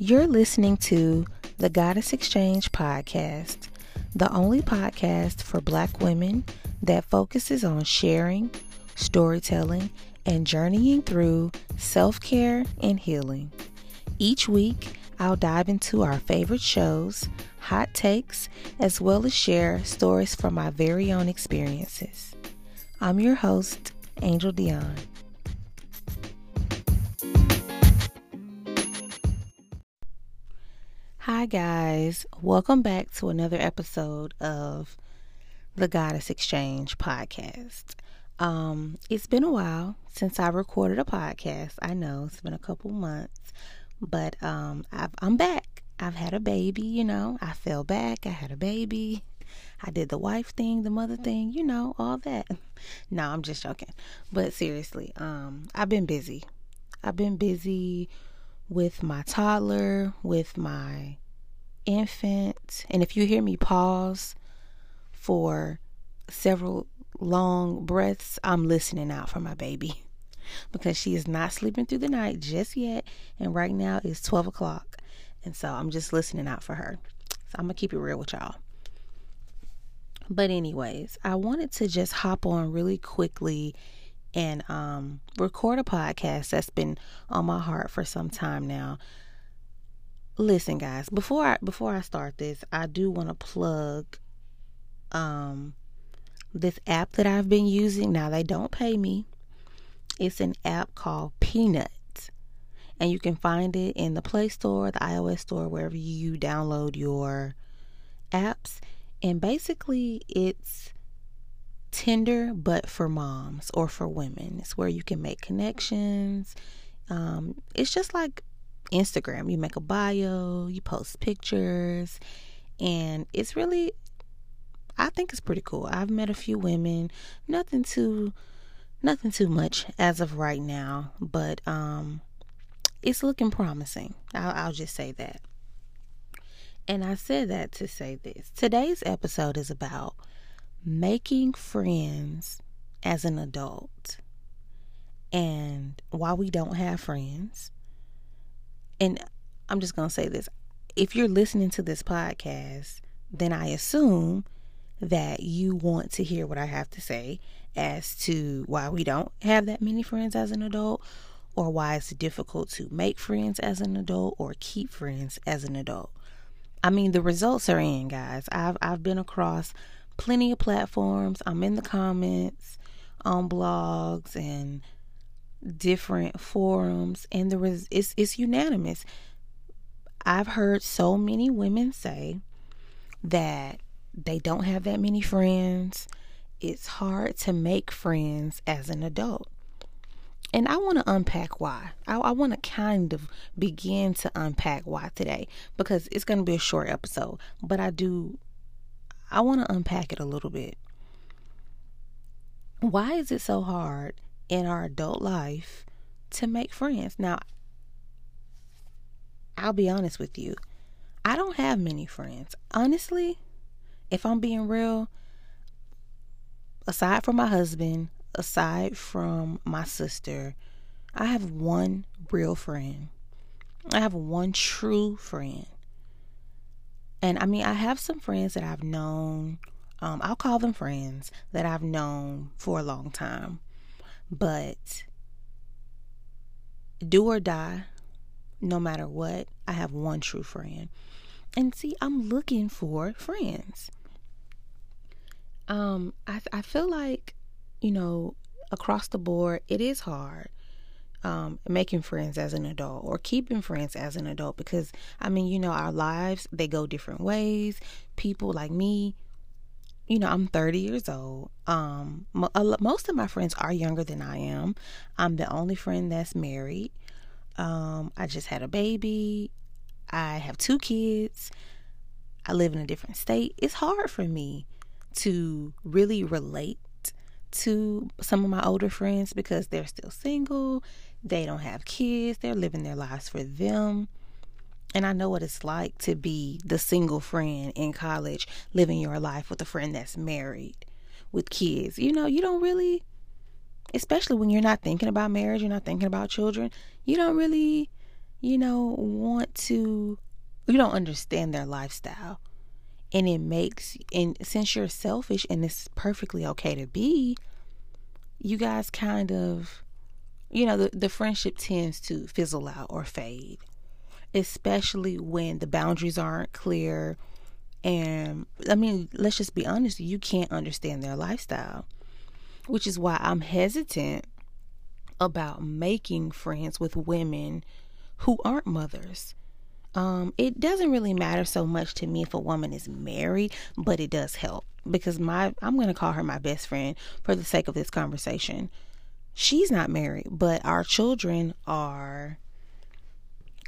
You're listening to the Goddess Exchange podcast, the only podcast for Black women that focuses on sharing, storytelling, and journeying through self care and healing. Each week, I'll dive into our favorite shows, hot takes, as well as share stories from my very own experiences. I'm your host, Angel Dion. Hi, guys. Welcome back to another episode of the Goddess Exchange podcast. Um, it's been a while since I recorded a podcast. I know it's been a couple months, but um, i am back. I've had a baby, you know. I fell back. I had a baby. I did the wife thing, the mother thing, you know, all that. no, I'm just joking. But seriously, um, I've been busy. I've been busy with my toddler, with my infant. And if you hear me pause for several long breaths, I'm listening out for my baby because she is not sleeping through the night just yet. And right now it's 12 o'clock. And so I'm just listening out for her. So I'm going to keep it real with y'all. But, anyways, I wanted to just hop on really quickly and um, record a podcast that's been on my heart for some time now. Listen, guys, before I before I start this, I do want to plug um this app that I've been using. Now they don't pay me. It's an app called Peanut. And you can find it in the Play Store, the iOS store, wherever you download your apps. And basically it's Tinder, but for moms or for women. It's where you can make connections. Um, it's just like Instagram. You make a bio, you post pictures, and it's really, I think it's pretty cool. I've met a few women, nothing too, nothing too much as of right now, but um, it's looking promising. I'll, I'll just say that. And I said that to say this. Today's episode is about making friends as an adult and why we don't have friends. And I'm just going to say this if you're listening to this podcast, then I assume that you want to hear what I have to say as to why we don't have that many friends as an adult or why it's difficult to make friends as an adult or keep friends as an adult. I mean, the results are in, guys. I've I've been across plenty of platforms. I'm in the comments on blogs and different forums and the res- it's it's unanimous. I've heard so many women say that they don't have that many friends. It's hard to make friends as an adult. And I want to unpack why. I, I want to kind of begin to unpack why today because it's going to be a short episode, but I do I want to unpack it a little bit. Why is it so hard in our adult life to make friends? Now, I'll be honest with you. I don't have many friends. Honestly, if I'm being real, aside from my husband, aside from my sister, I have one real friend. I have one true friend. And I mean, I have some friends that I've known, um, I'll call them friends that I've known for a long time. But do or die, no matter what, I have one true friend. And see, I'm looking for friends. Um, I I feel like, you know, across the board, it is hard um, making friends as an adult or keeping friends as an adult because I mean, you know, our lives they go different ways. People like me, you know, I'm 30 years old. Um, most of my friends are younger than I am. I'm the only friend that's married. Um, I just had a baby. I have two kids. I live in a different state. It's hard for me to really relate to some of my older friends because they're still single they don't have kids, they're living their lives for them. And I know what it's like to be the single friend in college, living your life with a friend that's married with kids. You know, you don't really, especially when you're not thinking about marriage, you're not thinking about children, you don't really you know, want to, you don't understand their lifestyle. And it makes, and since you're selfish and it's perfectly okay to be, you guys kind of, you know, the, the friendship tends to fizzle out or fade, especially when the boundaries aren't clear. And I mean, let's just be honest, you can't understand their lifestyle, which is why I'm hesitant about making friends with women who aren't mothers. Um, it doesn't really matter so much to me if a woman is married, but it does help because my I'm going to call her my best friend for the sake of this conversation. She's not married, but our children are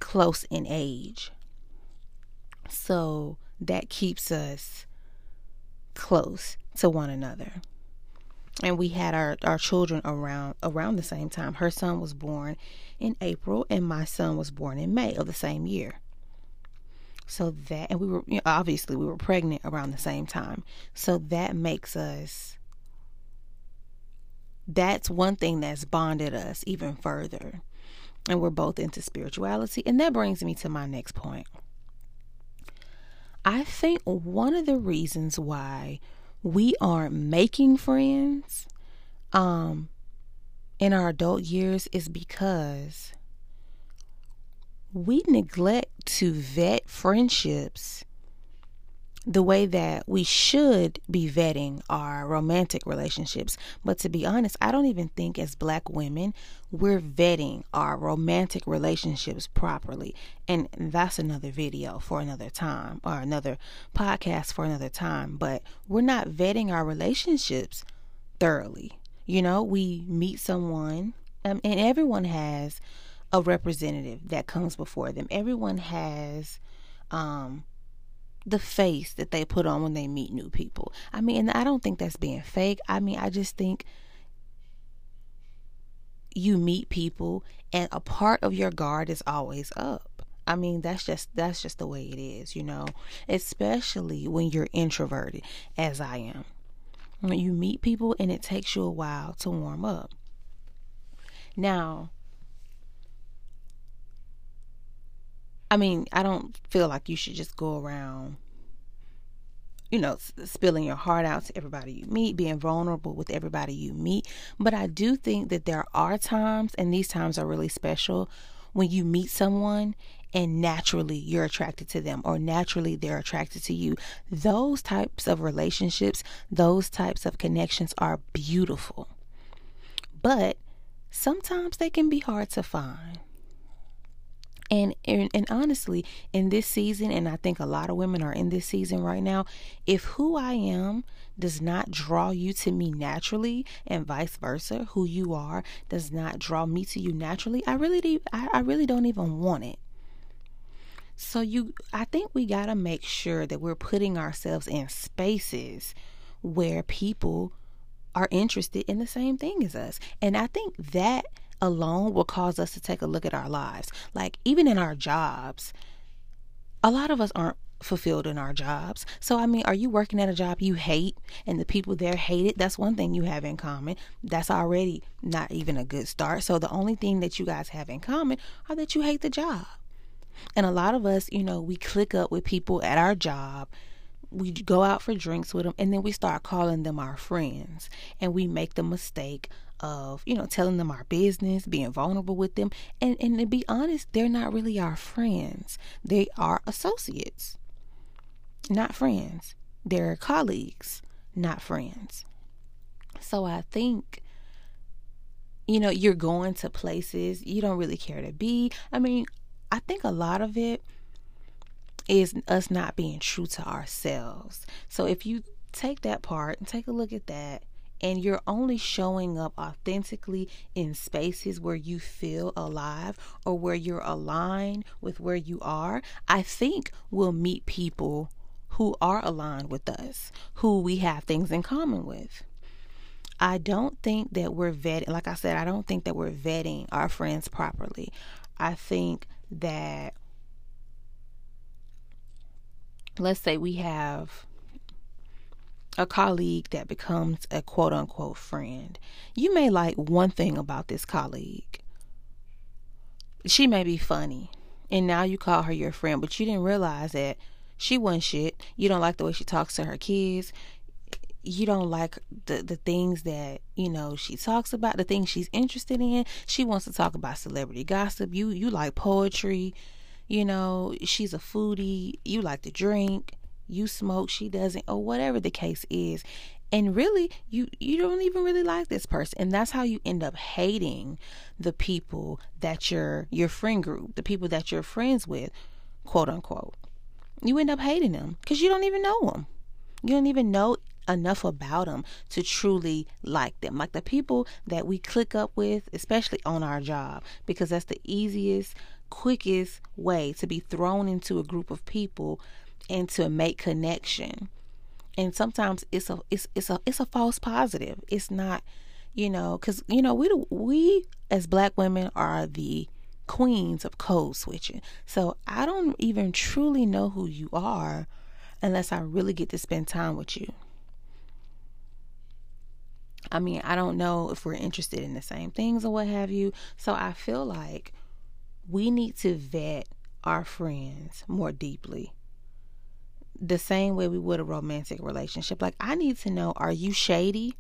close in age. So that keeps us close to one another and we had our, our children around around the same time. Her son was born in April, and my son was born in May of the same year. So that, and we were you know, obviously we were pregnant around the same time. So that makes us. That's one thing that's bonded us even further, and we're both into spirituality. And that brings me to my next point. I think one of the reasons why we aren't making friends um in our adult years is because we neglect to vet friendships the way that we should be vetting our romantic relationships. But to be honest, I don't even think as black women we're vetting our romantic relationships properly. And that's another video for another time or another podcast for another time. But we're not vetting our relationships thoroughly. You know, we meet someone, um, and everyone has a representative that comes before them. Everyone has um, the face that they put on when they meet new people. I mean, and I don't think that's being fake. I mean, I just think you meet people and a part of your guard is always up. I mean, that's just that's just the way it is, you know, especially when you're introverted as I am. When you meet people and it takes you a while to warm up. Now, I mean, I don't feel like you should just go around, you know, spilling your heart out to everybody you meet, being vulnerable with everybody you meet. But I do think that there are times, and these times are really special, when you meet someone and naturally you're attracted to them or naturally they're attracted to you. Those types of relationships, those types of connections are beautiful. But sometimes they can be hard to find. And, and, and honestly, in this season, and I think a lot of women are in this season right now, if who I am does not draw you to me naturally, and vice versa, who you are does not draw me to you naturally, I really do, I, I really don't even want it. So you I think we got to make sure that we're putting ourselves in spaces where people are interested in the same thing as us. And I think that alone will cause us to take a look at our lives. Like, even in our jobs, a lot of us aren't fulfilled in our jobs. So, I mean, are you working at a job you hate and the people there hate it? That's one thing you have in common. That's already not even a good start. So, the only thing that you guys have in common are that you hate the job. And a lot of us, you know, we click up with people at our job we go out for drinks with them and then we start calling them our friends and we make the mistake of you know telling them our business being vulnerable with them. And and to be honest they're not really our friends. They are associates not friends. They're colleagues not friends. So i think you know you're going to places you don't really care to be. I mean i think a lot of it is us not being true to ourselves. So if you take that part and take a look at that and you're only showing up authentically in spaces where you feel alive or where you're aligned with where you are, I think we'll meet people who are aligned with us, who we have things in common with. I don't think that we're vetting, like I said, I don't think that we're vetting our friends properly. I think that, let's say we have a colleague that becomes a quote unquote friend. You may like one thing about this colleague. She may be funny. And now you call her your friend, but you didn't realize that she wasn't shit. You don't like the way she talks to her kids. You don't like the the things that, you know, she talks about, the things she's interested in. She wants to talk about celebrity gossip. You you like poetry. You know, she's a foodie. You like to drink. You smoke, she doesn't, or whatever the case is. And really you you don't even really like this person. And that's how you end up hating the people that you're your friend group the people that you're friends with quote unquote. You end up hating them because you don't even know them you don't even know enough about them to truly like them. Like the people that we click up with especially on our job because that's the easiest quickest way to be thrown into a group of people and to make connection and sometimes it's a it's it's a it's a false positive. It's not, you know, because you know we we as black women are the queens of code switching. So I don't even truly know who you are unless I really get to spend time with you. I mean, I don't know if we're interested in the same things or what have you. So I feel like we need to vet our friends more deeply the same way we would a romantic relationship. Like, I need to know are you shady?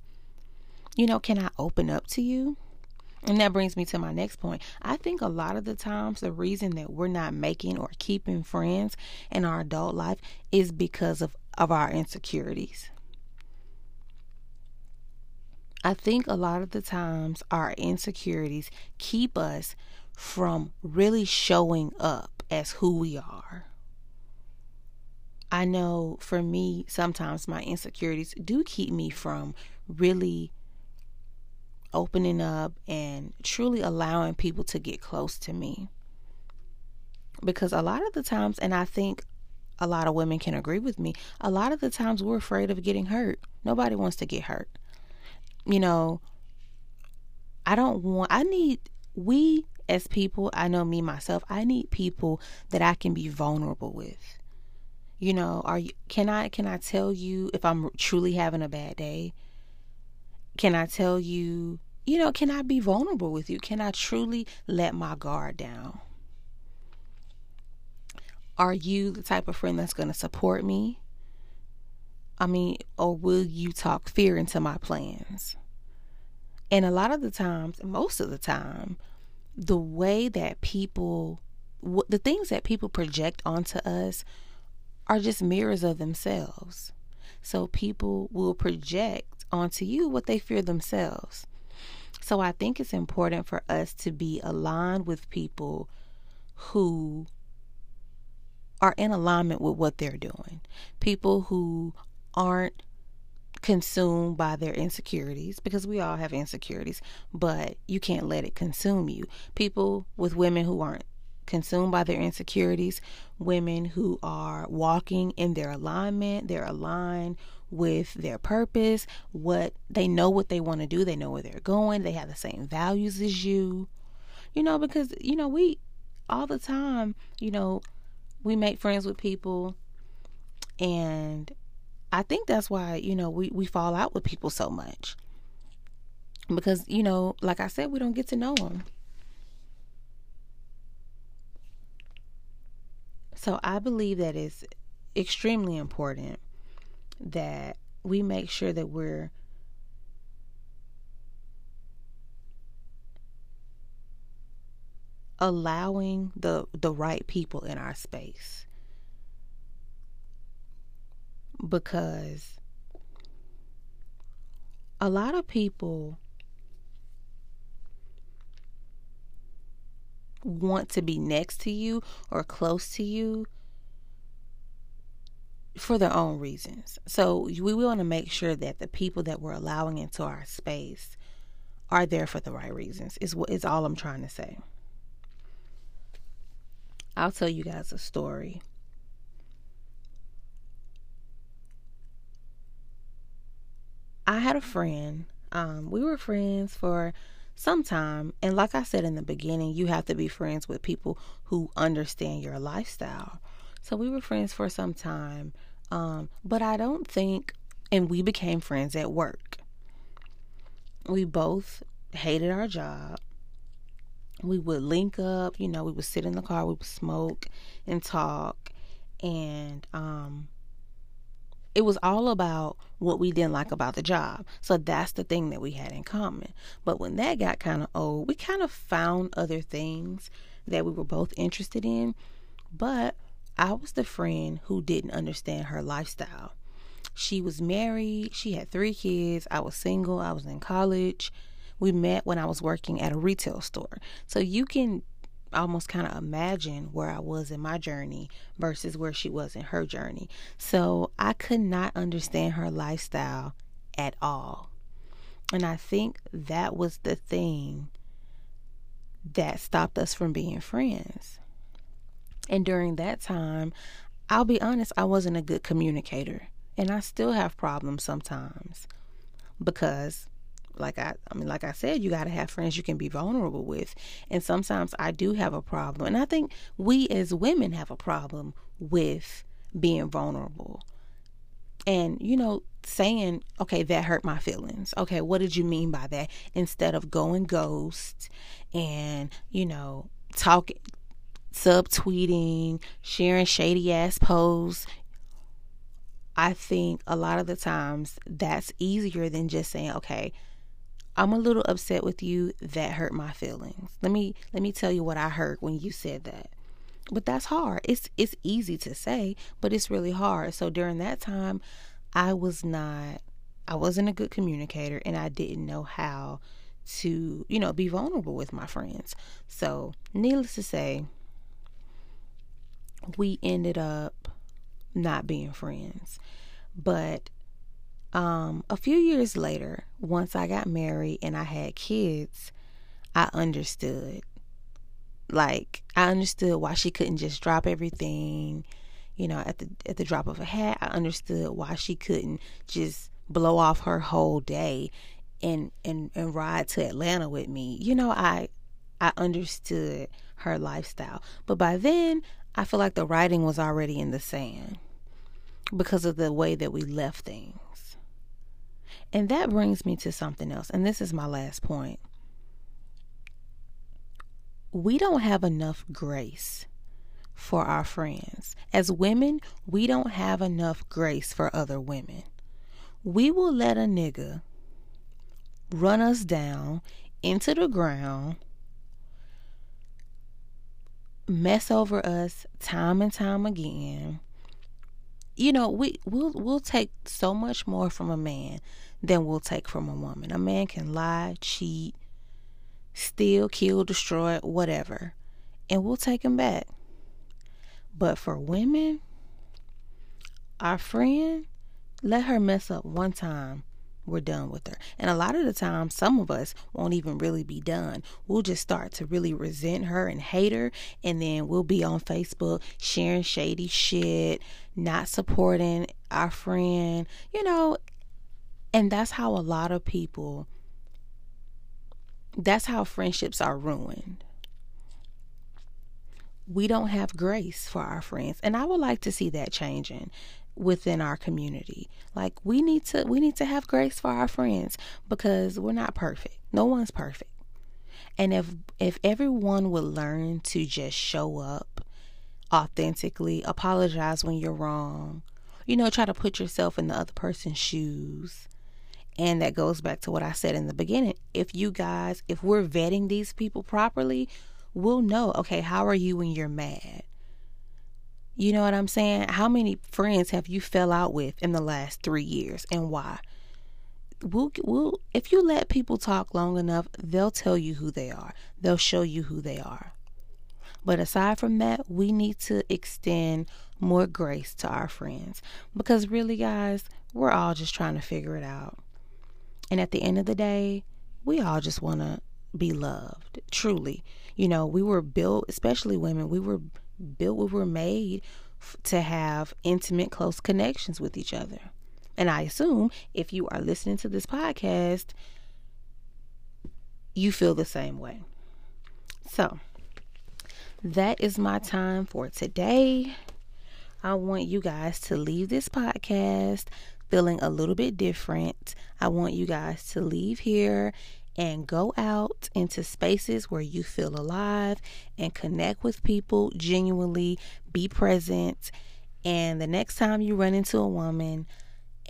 You know, can I open up to you? And that brings me to my next point. I think a lot of the times the reason that we're not making or keeping friends in our adult life is because of, of our insecurities. I think a lot of the times our insecurities keep us from really showing up as who we are. I know for me, sometimes my insecurities do keep me from really opening up and truly allowing people to get close to me. Because a lot of the times, and I think a lot of women can agree with me, a lot of the times we're afraid of getting hurt. Nobody wants to get hurt. You know, I don't want, I need, we as people, I know me myself, I need people that I can be vulnerable with you know, are you can I can I tell you if I'm truly having a bad day? Can I tell you, you know, can I be vulnerable with you? Can I truly let my guard down? Are you the type of friend that's going to support me? I mean, or will you talk fear into my plans? And a lot of the times, most of the time, the way that people, the things that people project onto us are just mirrors of themselves. So people will project onto you what they fear themselves. So I think it's important for us to be aligned with people who are in alignment with what they're doing. People who aren't consumed by their insecurities because we all have insecurities, but you can't let it consume you. People with women who aren't consumed by their insecurities, women who are walking in their alignment, they're aligned with their purpose, what they know what they want to do, they know where they're going, they have the same values as you. You know, because you know, we all the time, you know, we make friends with people and I think that's why, you know, we, we fall out with people so much. Because, you know, like I said, we don't get to know them. So I believe that it's extremely important that we make sure that we're allowing the the right people in our space. Because a lot of people want to be next to you or close to you for their own reasons. So we want to make sure that the people that we're allowing into our space are there for the right reasons. Is what is all I'm trying to say. I'll tell you guys a story. I had a friend. Um, we were friends for sometime. And like I said in the beginning, you have to be friends with people who understand your lifestyle. So we were friends for some time. Um, but I don't think, and we became friends at work. We both hated our job. we would link up, you know, we would sit in the car, we would smoke and talk and um it was all about what we didn't like about the job. So that's the thing that we had in common. But when that got kind of old, we kind of found other things that we were both interested in. But I was the friend who didn't understand her lifestyle. She was married, she had three kids, I was single, I was in college. We met when I was working at a retail store. So you can almost kind of imagine where I was in my journey versus where she was in her journey. So I could not understand her lifestyle at all. And I think that was the thing that stopped us from being friends. And during that time, I'll be honest, I wasn't a good communicator. And I still have problems sometimes because like I, I mean, like I said, you got to have friends you can be vulnerable with. And sometimes I do have a problem. And I think we as women have a problem with being vulnerable. And, you know, saying, okay, that hurt my feelings. Okay, what did you mean by that? Instead of going ghost and, you know, talking, subtweeting, sharing shady ass posts, I think a lot of the times that's easier than just saying, okay, I'm a little upset with you. That hurt my feelings. Let me let me tell you what I heard when you said that. But that's hard. It's it's easy to say, but it's really hard. So during that time, I was not I wasn't a good communicator and I didn't know how to, you know, be vulnerable with my friends. So, needless to say, we ended up not being friends. But um, a few years later, once I got married and I had kids, I understood. Like I understood why she couldn't just drop everything, you know, at the at the drop of a hat. I understood why she couldn't just blow off her whole day and and and ride to Atlanta with me. You know, I I understood her lifestyle. But by then, I feel like the writing was already in the sand because of the way that we left things. And that brings me to something else. And this is my last point. We don't have enough grace for our friends. As women, we don't have enough grace for other women. We will let a nigga run us down into the ground, mess over us time and time again. You know, we we'll we'll take so much more from a man than we'll take from a woman. A man can lie, cheat, steal, kill, destroy, whatever, and we'll take him back. But for women, our friend, let her mess up one time. We're done with her. And a lot of the time, some of us won't even really be done. We'll just start to really resent her and hate her. And then we'll be on Facebook sharing shady shit, not supporting our friend, you know, and that's how a lot of people, that's how friendships are ruined. We don't have grace for our friends. And I would like to see that changing within our community. Like we need to we need to have grace for our friends because we're not perfect. No one's perfect. And if if everyone would learn to just show up authentically, apologize when you're wrong, you know, try to put yourself in the other person's shoes and that goes back to what I said in the beginning. If you guys, if we're vetting these people properly, we'll know, okay, how are you when you're mad? You know what I'm saying? How many friends have you fell out with in the last 3 years and why? We'll, we'll if you let people talk long enough, they'll tell you who they are. They'll show you who they are. But aside from that, we need to extend more grace to our friends because really guys, we're all just trying to figure it out. And at the end of the day, we all just want to be loved, truly. You know, we were built, especially women, we were built, we were made f- to have intimate, close connections with each other. And I assume if you are listening to this podcast, you feel the same way. So, that is my time for today. I want you guys to leave this podcast feeling a little bit different, I want you guys to leave here and go out into spaces where you feel alive and connect with people genuinely, be present. And the next time you run into a woman,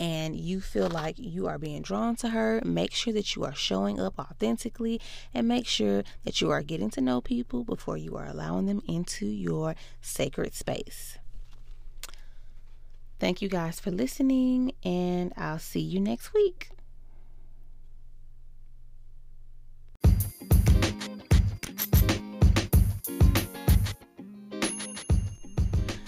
and you feel like you are being drawn to her, make sure that you are showing up authentically and make sure that you are getting to know people before you are allowing them into your sacred space. Thank you guys for listening, and I'll see you next week.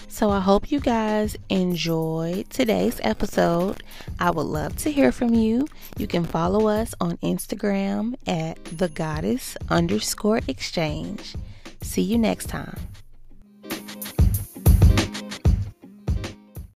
So I hope you guys enjoyed today's episode. I would love to hear from you. You can follow us on Instagram at the goddess underscore exchange. See you next time.